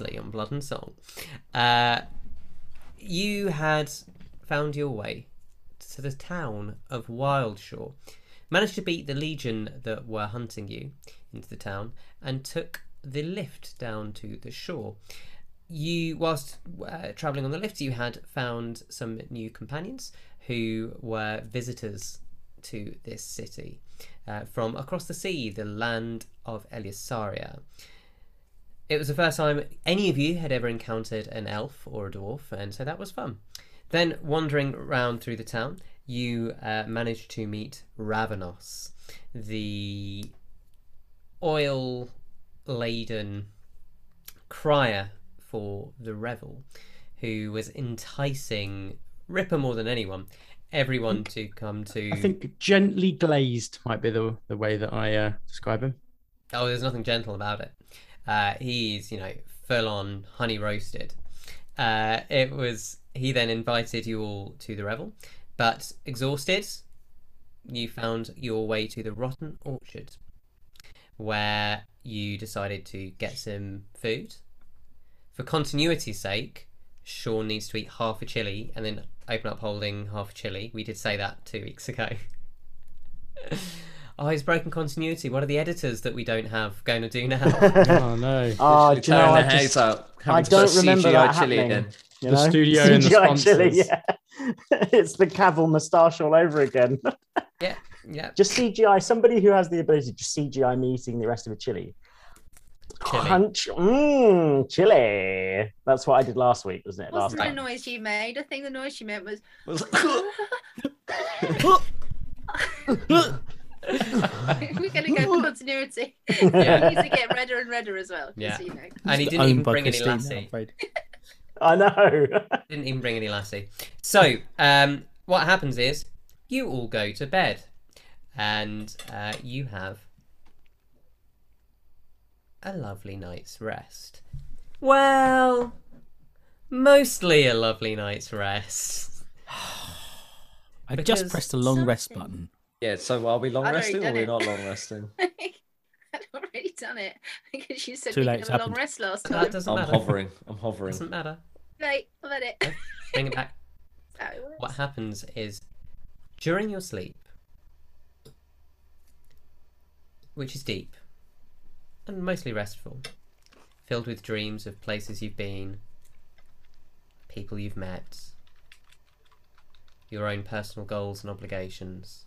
Blood and Song. Uh, you had found your way to the town of Wildshaw, managed to beat the legion that were hunting you into the town, and took the lift down to the shore. You, whilst uh, traveling on the lift, you had found some new companions who were visitors to this city uh, from across the sea, the land of Elisaria. It was the first time any of you had ever encountered an elf or a dwarf, and so that was fun. Then, wandering around through the town, you uh, managed to meet Ravenos, the oil laden crier for the revel, who was enticing Ripper more than anyone, everyone to come to. I think gently glazed might be the the way that I uh, describe him. Oh, there's nothing gentle about it. Uh, he's, you know, full on honey roasted. Uh, it was. He then invited you all to the revel, but exhausted, you found your way to the Rotten Orchard, where you decided to get some food. For continuity's sake, Sean needs to eat half a chili and then open up holding half a chili. We did say that two weeks ago. oh, he's broken continuity. What are the editors that we don't have going to do now? Oh no! Oh, Literally do you know, I their hairs just, out, I don't remember CGI that happening. in. you The know? studio and the CGI chili, yeah. it's the Cavill moustache all over again. yeah, yeah. just CGI, somebody who has the ability to CGI me eating the rest of a chili. Chili. Crunch, mmm, chili. That's what I did last week, wasn't it? Last Wasn't the time. noise you made? I think the noise you meant was. We're going to go for continuity. Yeah. It needs to get redder and redder as well. just Yeah. So you know. And he didn't even by bring any I'm lassi. afraid. I know. Didn't even bring any lassi. So, um, what happens is you all go to bed, and uh, you have a lovely night's rest. Well, mostly a lovely night's rest. I Because just pressed the long rest button. Yeah, so are we long I'd resting or done we're it. not long resting? I'd already done it because you said Too we late, could it's have a long happened. rest last That time. doesn't I'm matter. hovering. I'm hovering. Doesn't matter. Right, I've had it. Bring it back. That's how it works. What happens is during your sleep, which is deep and mostly restful, filled with dreams of places you've been, people you've met, your own personal goals and obligations,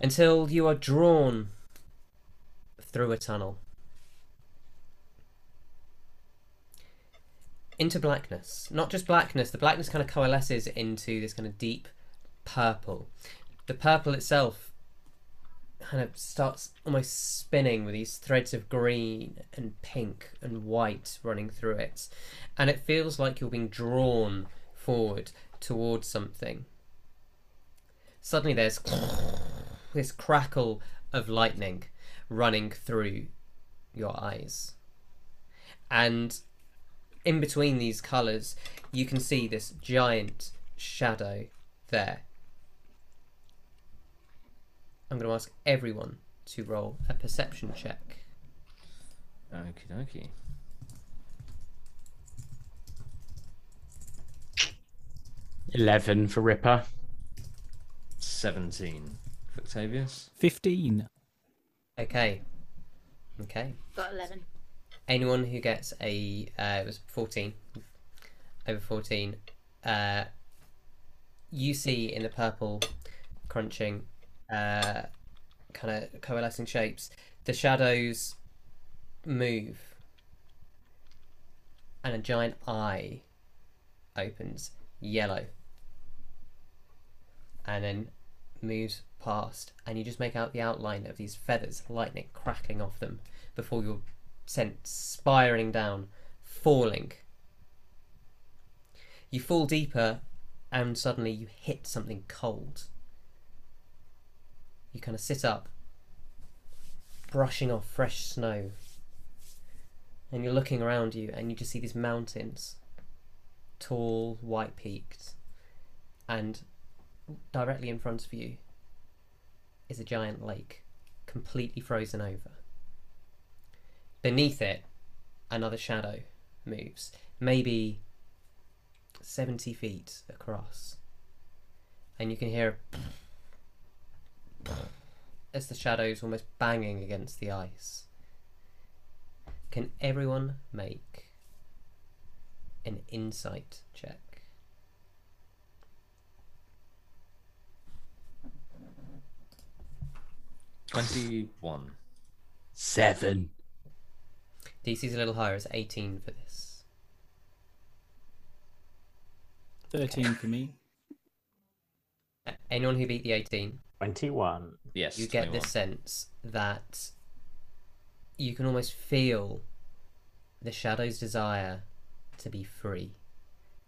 until you are drawn through a tunnel into blackness. Not just blackness, the blackness kind of coalesces into this kind of deep purple. The purple itself kind of starts almost spinning with these threads of green and pink and white running through it. And it feels like you're being drawn forward towards something. Suddenly there's this crackle of lightning running through your eyes. And in between these colours, you can see this giant shadow there. I'm going to ask everyone to roll a perception check. Okie dokie. Eleven for Ripper. 17. For Octavius? 15. Okay. Okay. Got 11. Anyone who gets a, uh, it was 14, over 14, uh, you see in the purple crunching, uh, kind of coalescing shapes, the shadows move and a giant eye opens, yellow, and then moves past, and you just make out the outline of these feathers, lightning crackling off them before you're sent spiraling down, falling. You fall deeper, and suddenly you hit something cold. You kind of sit up, brushing off fresh snow, and you're looking around you, and you just see these mountains, tall, white peaked, and directly in front of you is a giant lake, completely frozen over. Beneath it another shadow moves, maybe 70 feet across. And you can hear as the shadows almost banging against the ice. Can everyone make an insight check? Twenty-one. Seven. DC's a little higher, it's 18 for this. 13 for me. Anyone who beat the 18, 21. Yes. you get 21. this sense that you can almost feel the shadow's desire to be free.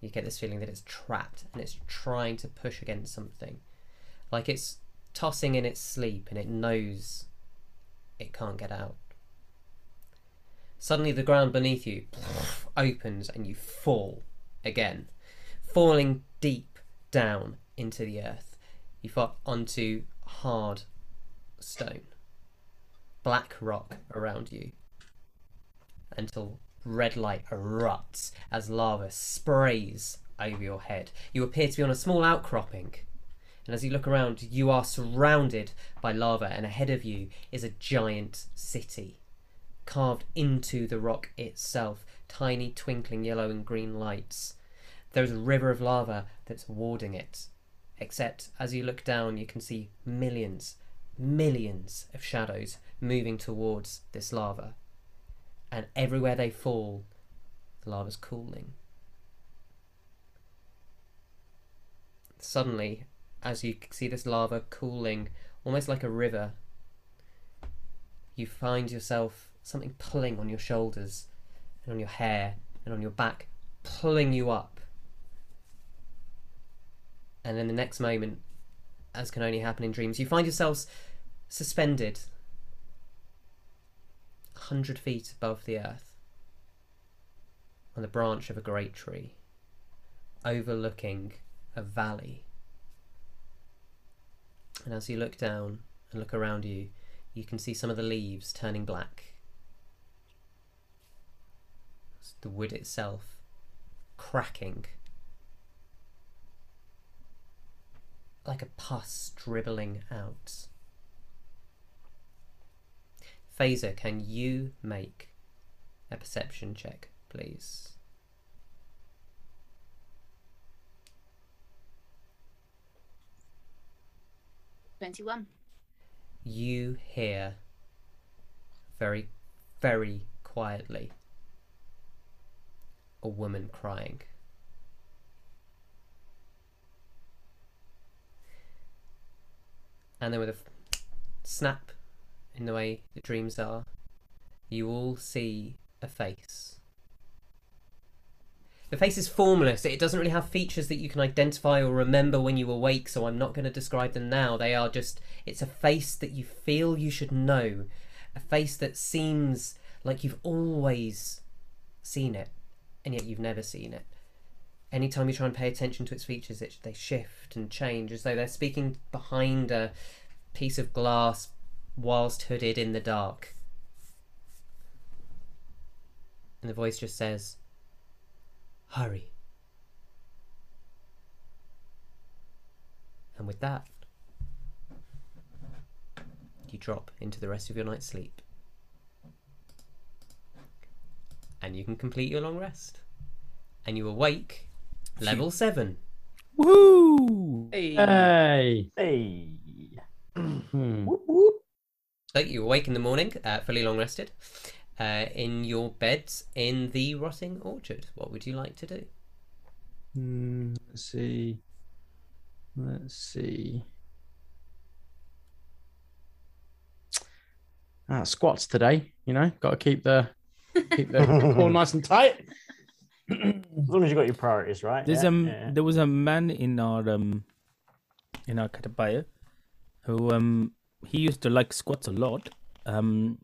You get this feeling that it's trapped and it's trying to push against something. Like it's tossing in its sleep and it knows it can't get out. Suddenly, the ground beneath you opens and you fall again, falling deep down into the earth. You fall onto hard stone, black rock around you, until red light erupts as lava sprays over your head. You appear to be on a small outcropping, and as you look around, you are surrounded by lava, and ahead of you is a giant city carved into the rock itself, tiny twinkling yellow and green lights. There's a river of lava that's warding it. Except as you look down, you can see millions, millions of shadows moving towards this lava. And everywhere they fall, the lava's cooling. Suddenly, as you see this lava cooling, almost like a river, you find yourself something pulling on your shoulders and on your hair and on your back, pulling you up. And then the next moment, as can only happen in dreams, you find yourselves suspended a hundred feet above the earth on the branch of a great tree, overlooking a valley. And as you look down and look around you, you can see some of the leaves turning black. The wood itself cracking like a pus dribbling out. Phaser, can you make a perception check, please? Twenty-one. You hear very, very quietly a woman crying. And then with a f- snap in the way the dreams are, you all see a face. The face is formless. It doesn't really have features that you can identify or remember when you awake, so I'm not going to describe them now. They are just, it's a face that you feel you should know. A face that seems like you've always seen it, and yet you've never seen it. Anytime you try and pay attention to its features, it, they shift and change as though they're speaking behind a piece of glass whilst hooded in the dark. And the voice just says, Hurry. And with that, you drop into the rest of your night's sleep. And you can complete your long rest. And you awake level 7. Woo! Hey. Hey. Hmm. Whoop, whoop. So you awake in the morning, uh, fully long rested, uh, in your beds in the rotting orchard. What would you like to do? Hmm, Let's see. Let's see. Ah, squats today. You know, got to keep the keep the core nice and tight. As long as you got your priorities right. There's yeah, um yeah. there was a man in our um in our Katabaya who um he used to like squats a lot. Um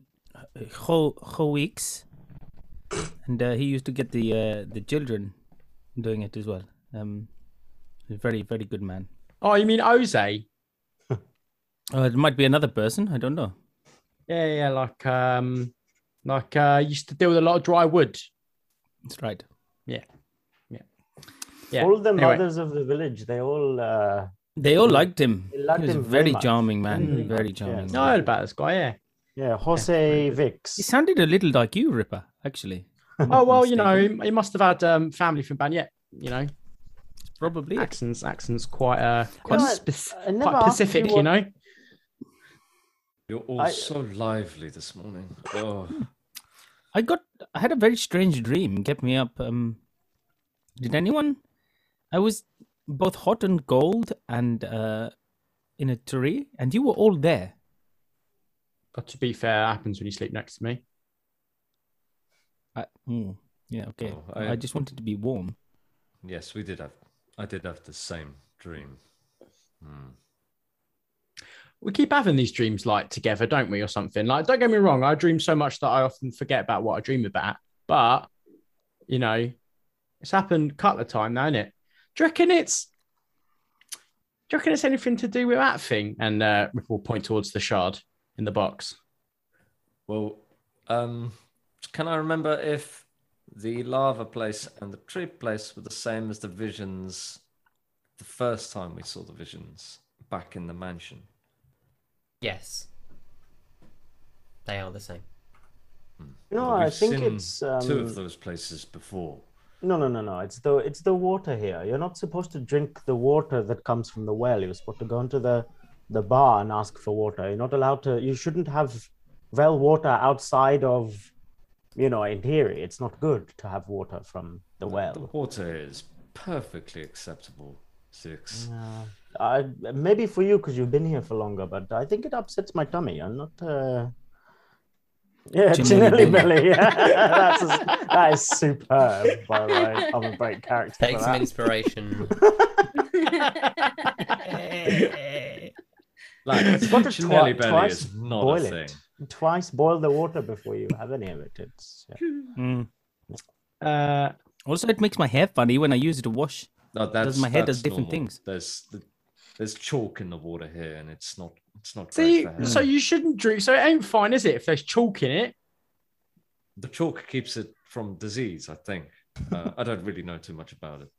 whole whole weeks. And uh, he used to get the uh, the children doing it as well. Um a very, very good man. Oh, you mean Jose? Uh, it might be another person, I don't know. Yeah, yeah, like um, Like uh, used to deal with a lot of dry wood. That's right. Yeah. Yeah. yeah. All the Anyway. mothers of the village, they all. Uh, They all liked him. They liked he was him a very very charming man. Mm. Very Yes. charming. No, I man. about this guy. Yeah. Yeah, Jose Vix. He sounded a little like you, Ripper. Actually, Oh well, you know, he, he must have had um, family from Banyet. You know, probably. accents, accents quite uh, quite, know, I- spec- quite asked you Pacific. You, know. You're all I- so lively this morning. Oh, I got. I had a very strange dream. Kept me up. Um, did anyone? I was both hot and cold, and uh, in a tree, and you were all there. But to be fair, happens when you sleep next to me. I, mm, yeah. Okay. Oh, I, I- just wanted to be warm. yes, we did have. I did have the same dream. Hmm. We keep having these dreams like together, don't we, or something? Like, don't get me wrong, I dream so much that I often forget about what I dream about. But you know, it's happened a couple of times now, isn't it? Do you reckon it's? Do you reckon it's anything to do with that thing? And uh, Rip will point towards the shard in the box. Well, um, can I remember if the lava place and the tree place were the same as the visions the first time we saw the visions back in the mansion? Yes. They are the same. No, Well, I we've think seen it's um, two of those places before. no, no, no, no. It's the it's the water here. You're not supposed to drink the water that comes from the well. You're supposed to go into the the bar and ask for water. You're not allowed to. You shouldn't have well water outside of, you know, Imperi. It's not good to have water from the well. The water is perfectly acceptable. Six. Uh, I, maybe for you because you've been here for longer, but I think it upsets my tummy. I'm not. Uh... Yeah, Chinelli Chinelli belly. belly. Yeah, that's that is superb. By the way, I'm a great character. Take for some that. inspiration. Like, You've got to Chinelli twi- belly twice is not boil a it. thing. Twice boil the water before you have any of it. It's yeah. Mm. Uh, Also, it makes my hair funny when I use it to wash. No, that's my head that's does different normal. things. There's the, there's chalk in the water here, and it's not it's not see, great for so you shouldn't drink. So it ain't fine, is it? If there's chalk in it. The chalk keeps it from disease, I think. Uh, I don't really know too much about it,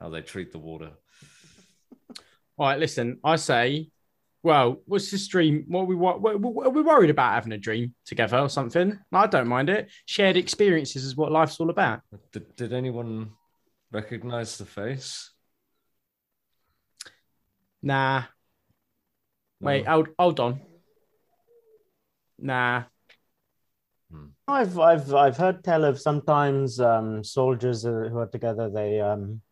how they treat the water. All right, listen. I say, well, what's this dream? What we what we we're worried about having a dream together or something. I don't mind it. Shared experiences is what life's all about. Did, did anyone recognize the face? Nah. Wait, No? hold, hold on. Nah. I've I've I've heard tell of sometimes um, soldiers uh, who are together. They um,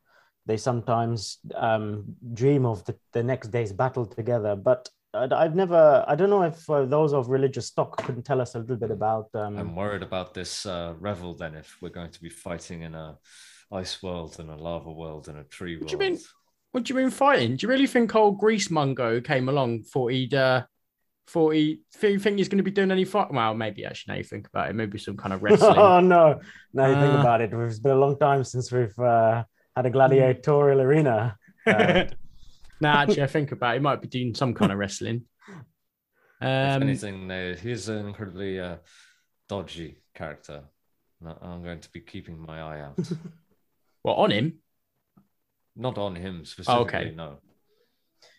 they sometimes um, dream of the, the next day's battle together. But I- I've never. I don't know if uh, those of religious stock couldn't tell us a little bit about. I'm Um, worried about this uh, revel then if we're going to be fighting in a ice world and a lava world and a tree world. What do you mean? What do you mean fighting? Do you really think old Grease Mungo came along thought he'd uh thought he think think he's gonna be doing any fight? Well, maybe actually now you think about it, maybe some kind of wrestling. oh no! Now you think Uh. about it. It's been a long time since we've uh, had a gladiatorial arena. Uh, nah, actually I think about it, he might be doing some kind of wrestling. if Um anything, no, he's an incredibly uh, dodgy character. I'm going to be keeping my eye out. well on him. Not on him specifically, okay. no.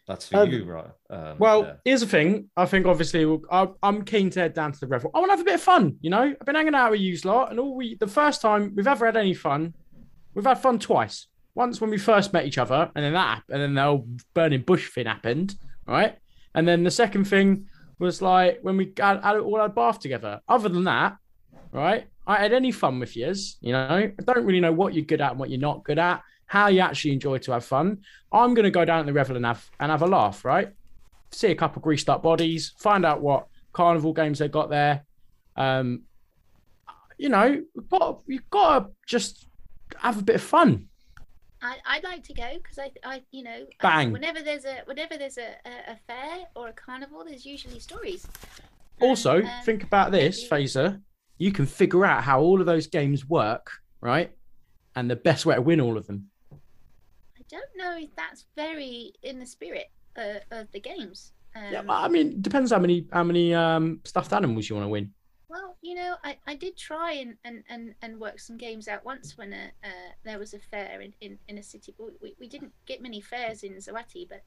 That's for Um, you, right? Um, Well, yeah. here's the thing. I think obviously we'll, I, I'm keen to head down to the revel. I want to have a bit of fun. You know, I've been hanging out with you lot, and all we the first time we've ever had any fun, we've had fun twice. Once when we first met each other, and then that, and then the whole burning bush thing happened, right? And then the second thing was like when we had, had all had bath together. Other than that, right? I had any fun with yous. You know, I don't really know what you're good at and what you're not good at. How you actually enjoy to have fun. I'm gonna go down to the revel and have and have a laugh, right? see a couple greased up bodies, find out what carnival games they got there. Um, you know, we've got you've got to just have a bit of fun. I, I'd like to go because I, I, you know, Bang. Whenever there's a, whenever there's a, a, a fair or a carnival, there's usually stories. Also, um, think about this, maybe- Phaser. You can figure out how all of those games work, right? And the best way to win all of them. I don't know if that's very in the spirit uh, of the games. Um, Yeah, I mean, depends how many how many um stuffed animals you want to win. Well, You know, I, I did try and, and, and, and work some games out once when uh, uh, there was a fair in, in, in a city. We, we didn't get many fairs in Zawati, but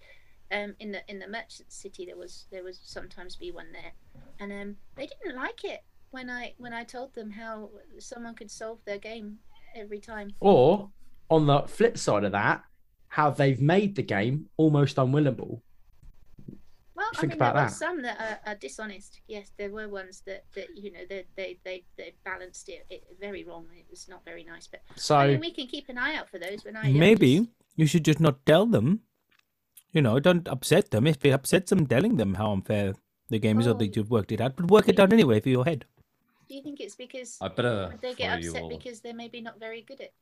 um, in the in the merchant city there was there was sometimes be one there, and um, they didn't like it when I when I told them how someone could solve their game every time. Or on the flip side of that, how they've made the game almost unwinnable. Well, I Think mean, about there were that. some that are, are dishonest. Yes, there were ones that, that you know they they they, they balanced it, it very wrong. It was not very nice. But So I mean, we can keep an eye out for those. When I Maybe just- you should just not tell them. You know, don't upset them. If it upsets them, telling them how unfair the game is or Oh. that you've worked it out, but work it out anyway for your head. do you think it's because I better they get upset all. because they're maybe not very good at?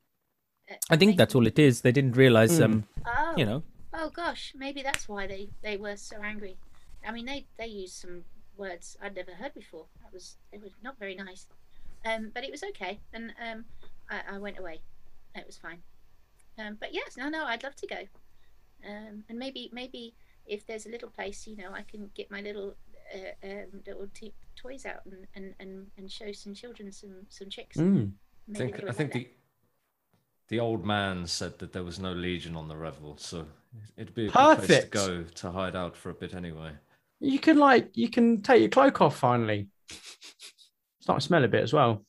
at I think that's all it is. They didn't realize, Hmm. um, Oh, you know, Oh gosh, maybe that's why they they were so angry. I mean, they they used some words I'd never heard before. That was it was not very nice. Um, but it was okay, and um, I, I went away. It was fine. Um, but yes, no, no, I'd love to go. Um, and maybe maybe if there's a little place, you know, I can get my little uh, um, little t- toys out and, and, and, and show some children some some chicks. mm, I think I would think like the the old man said that there was no legion on the revel, so it'd be a good Perfect. place to go to hide out for a bit anyway. You can like you can take your cloak off finally. Start to smell a bit as well.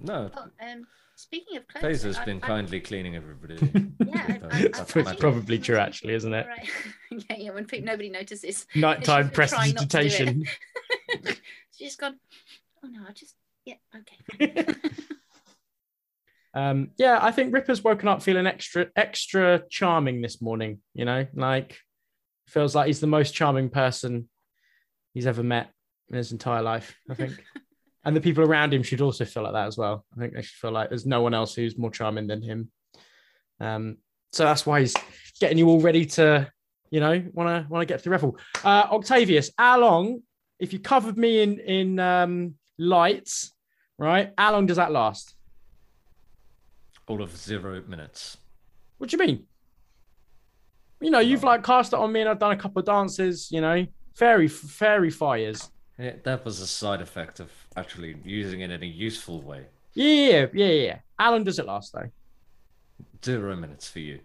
No, that. Oh, um, speaking of clothes, Taser's I- been I- kindly cleaning everybody. Yeah, I- that's I- It's I magic. probably true, actually, isn't it? Right. yeah, yeah. When people, nobody notices, Nighttime She's been trying not to do it. prestidigitation. she's gone. Oh no, I just yeah. Okay. Um, yeah, I think Ripper's woken up feeling extra extra charming this morning. You know, like feels like he's the most charming person he's ever met in his entire life. I think, and the people around him should also feel like that as well. I think they should feel like there's no one else who's more charming than him. Um, so that's why he's getting you all ready to, you know, want to want to get to the revel. Uh, Octavius, how long? If you covered me in in um, lights, right? How long does that last? All of zero minutes. What do you mean? You know, you've like cast it on me, and I've done a couple of dances. You know, fairy fairy fires. Yeah, that was a side effect of actually using it in a useful way. Yeah, yeah, yeah, yeah. How long does it last though? Zero minutes for you.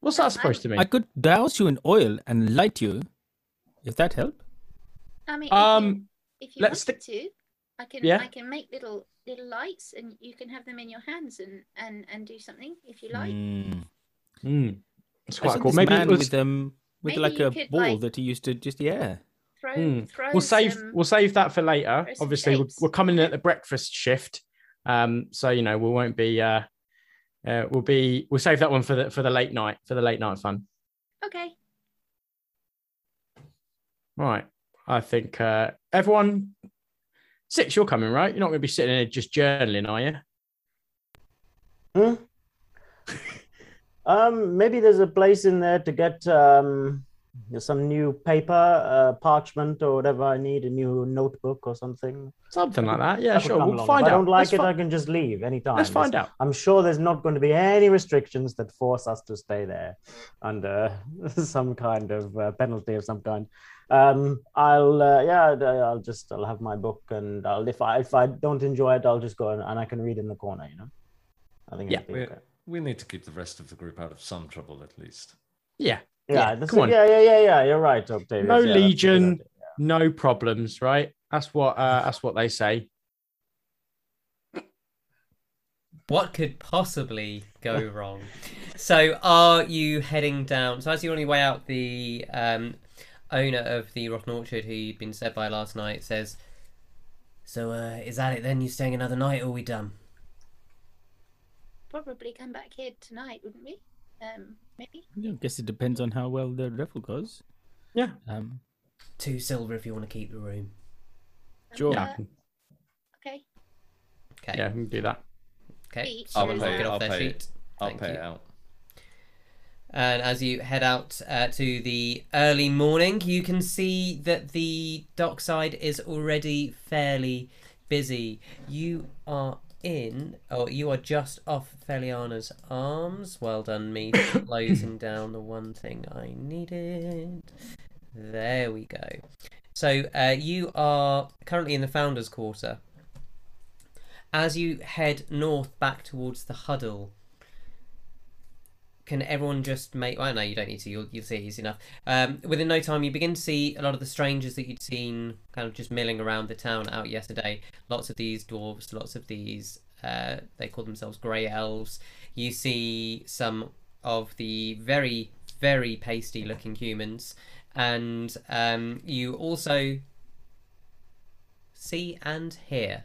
What's that supposed to mean? I could douse you in oil and light you. If that help? I mean, if Um, you, if you let's wanted to, I can Yeah. I can make little little lights, and you can have them in your hands and and and do something if you like. Mm. Hmm, It's quite cool. Maybe man it was, with um with Maybe like a could, ball like- that he used to just yeah. Throw Hmm. throw. we'll save some- we'll save that for later. Obviously, we're, we're coming in at the breakfast shift, um, so you know we won't be. Uh, uh, we'll be. We'll save that one for the for the late night for the late night fun. Okay. Right. I think uh, everyone. Six, you're coming, right? You're not going to be sitting there just journaling, are you? Hmm? um, maybe there's a place in there to get um, some new paper, uh, parchment, or whatever I need, a new notebook or something. Something like that. Yeah, That sure. We'll along. find if out. I don't like Let's it, fi- I can just leave anytime. Let's find There's- out. I'm sure there's not going to be any restrictions that force us to stay there under some kind of uh, penalty of some kind. Um, I'll uh, yeah, I'll- I'll just I'll have my book and I'll if I if I don't enjoy it, I'll just go and, and I can read in the corner. You know, I think Yeah. be okay. we need to keep the rest of the group out of some trouble at least. Yeah. Yeah, Yeah, come on. yeah, yeah, yeah, yeah. You're right, Octavius. No yeah, that's a good legion. idea. No problems, right? That's what uh, that's what they say. What could possibly go wrong? So, are you heading down? So, as you're on your way out, the um, owner of the Rotten Orchard, who you'd been said by last night, says, "So, uh, is that it? Then you staying another night, or are we done?" Probably come back here tonight, wouldn't we? Um, maybe. Yeah, I guess it depends on how well the raffle goes. Yeah. Um, Two silver if you want to keep the room. Sure. Yeah, Uh, okay. Okay. yeah, we can do that. Okay. Each I'll Someone is will pay- get off I'll their pay sheet. I'll Thank pay you. it out. And as you head out uh, to the early morning, you can see that the dockside is already fairly busy. You are in, or you are just off Feliana's arms. Well done, me, closing down the one thing I needed. There we go. So uh, you are currently in the Founders Quarter. As you head north back towards the huddle, can everyone just make? Well, no, you don't need to. You'll you'll see it easy enough. Um, within no time, you begin to see a lot of the strangers that you'd seen kind of just milling around the town out yesterday. Lots of these dwarves, lots of these. Uh, they call themselves grey elves. You see some of the very very pasty looking humans, and um, you also see and hear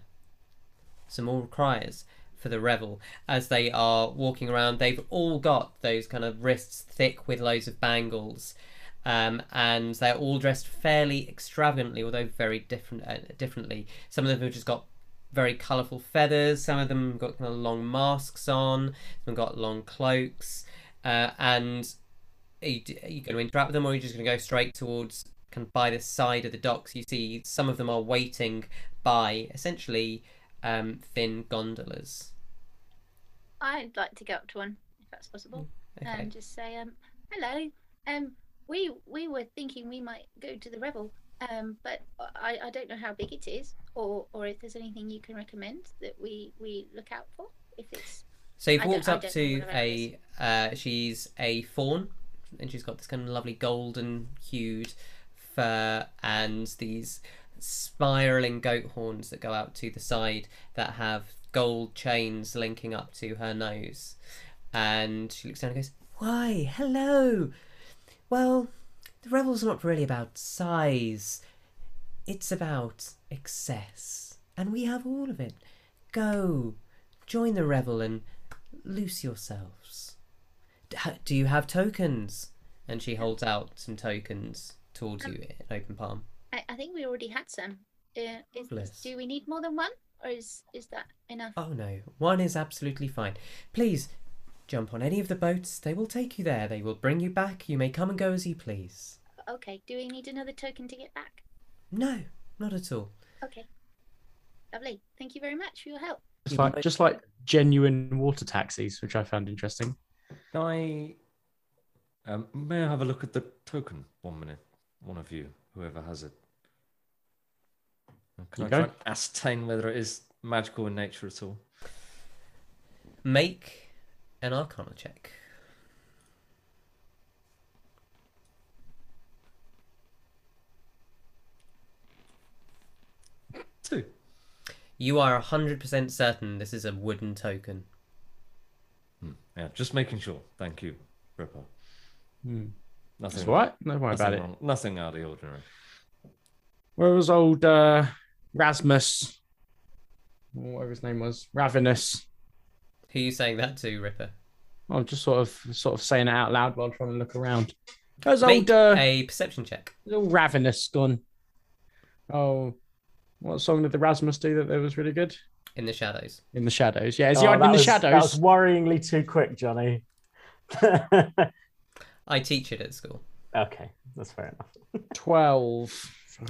some more criers for the revel as they are walking around. They've all got those kind of wrists thick with loads of bangles, um, and they're all dressed fairly extravagantly, although very different uh, differently. Some of them have just got very colourful feathers. Some of them got kind of long masks on. Some got long cloaks, uh, and are you, are you going to interact with them, or are you just going to go straight towards kind of by the side of the docks? You see some of them are waiting by essentially um, thin gondolas. I'd like to go up to one if that's possible Okay. and just say, um, "Hello. Um, we we were thinking we might go to the revel. Um, but I, I don't know how big it is, or or if there's anything you can recommend that we we look out for. If it's So you've walked up to know what about a. Uh, she's a fawn, and she's got this kind of lovely golden hued fur and these spiraling goat horns that go out to the side that have gold chains linking up to her nose. And she looks down and goes, Why, hello! Well, the revel's not really about size, it's about excess. And we have all of it. Go, join the revel and loose yourselves. Do you have tokens? And she holds out some tokens towards you in open palm. I, I think we already had some. Uh, is, do we need more than one, or is is that enough? Oh no, one is absolutely fine. Please jump on any of the boats. They will take you there. They will bring you back. You may come and go as you please. Okay. Do we need another token to get back? No, not at all. Okay. Lovely. Thank you very much for your help. Just like just like genuine water taxis, which I found interesting. Can I um, may I have a look at the token? One minute, one of you, whoever has it. Can I Okay. try and ascertain whether it is magical in nature at all? Make an Arcana check. Two. You are hundred percent certain this is a wooden token. Hmm. Yeah, just making sure. Thank you, Ripper. Hmm. Nothing. That's all right. Don't worry about it. wrong- Nothing out of the ordinary. Where was old uh, Rasmus? Whatever his name was, Ravenous. Who are you saying that to, Ripper? I'm just sort of sort of saying it out loud while trying to look around. There's Make old uh, a perception check. there's old Ravenous gun. Oh, what song did the Rasmus do that, that was really good? in the shadows. In the shadows. Yeah, is he Oh, hiding in the was- shadows? That was worryingly too quick, Johnny. I teach it at school. okay, that's fair enough. Twelve.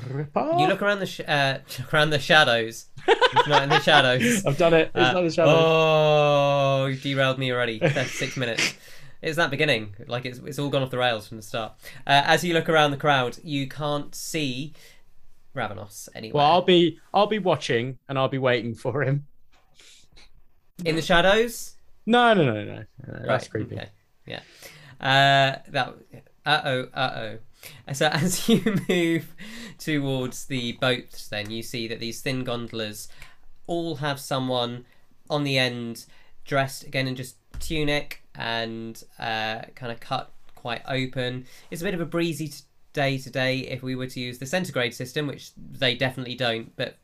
Ripper? You look around the sh- uh, look around the shadows. It's not in the shadows. I've done it. It's Uh, not the shadows. Oh, you derailed me already. That's six minutes. It's that beginning. Like it's it's all gone off the rails from the start. Uh, as you look around the crowd, you can't see Ravenos anywhere. Well, I'll be I'll be watching and I'll be waiting for him. In the shadows. No, no, no, no. no. That's Right, creepy. Okay. Yeah. Uh, that. Uh oh. Uh oh. So as you move towards the boats, then you see that these thin gondolas all have someone on the end dressed again in just tunic and uh, kind of cut quite open. It's a bit of a breezy day today if we were to use the centigrade system, which they definitely don't, but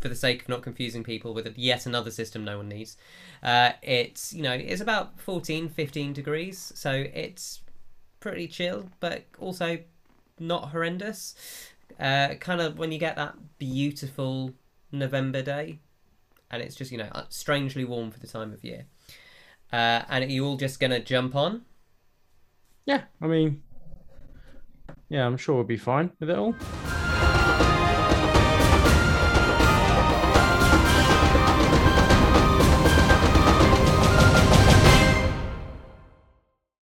for the sake of not confusing people with yet another system no one needs. Uh, it's, you know, it's about 14, 15 degrees, so it's pretty chill, but also not horrendous. Uh, kind of when you get that beautiful November day, and it's just, you know, uh, strangely warm for the time of year. Uh, and are you all just to jump on? Yeah, I mean, yeah, I'm sure we'll be fine with it all.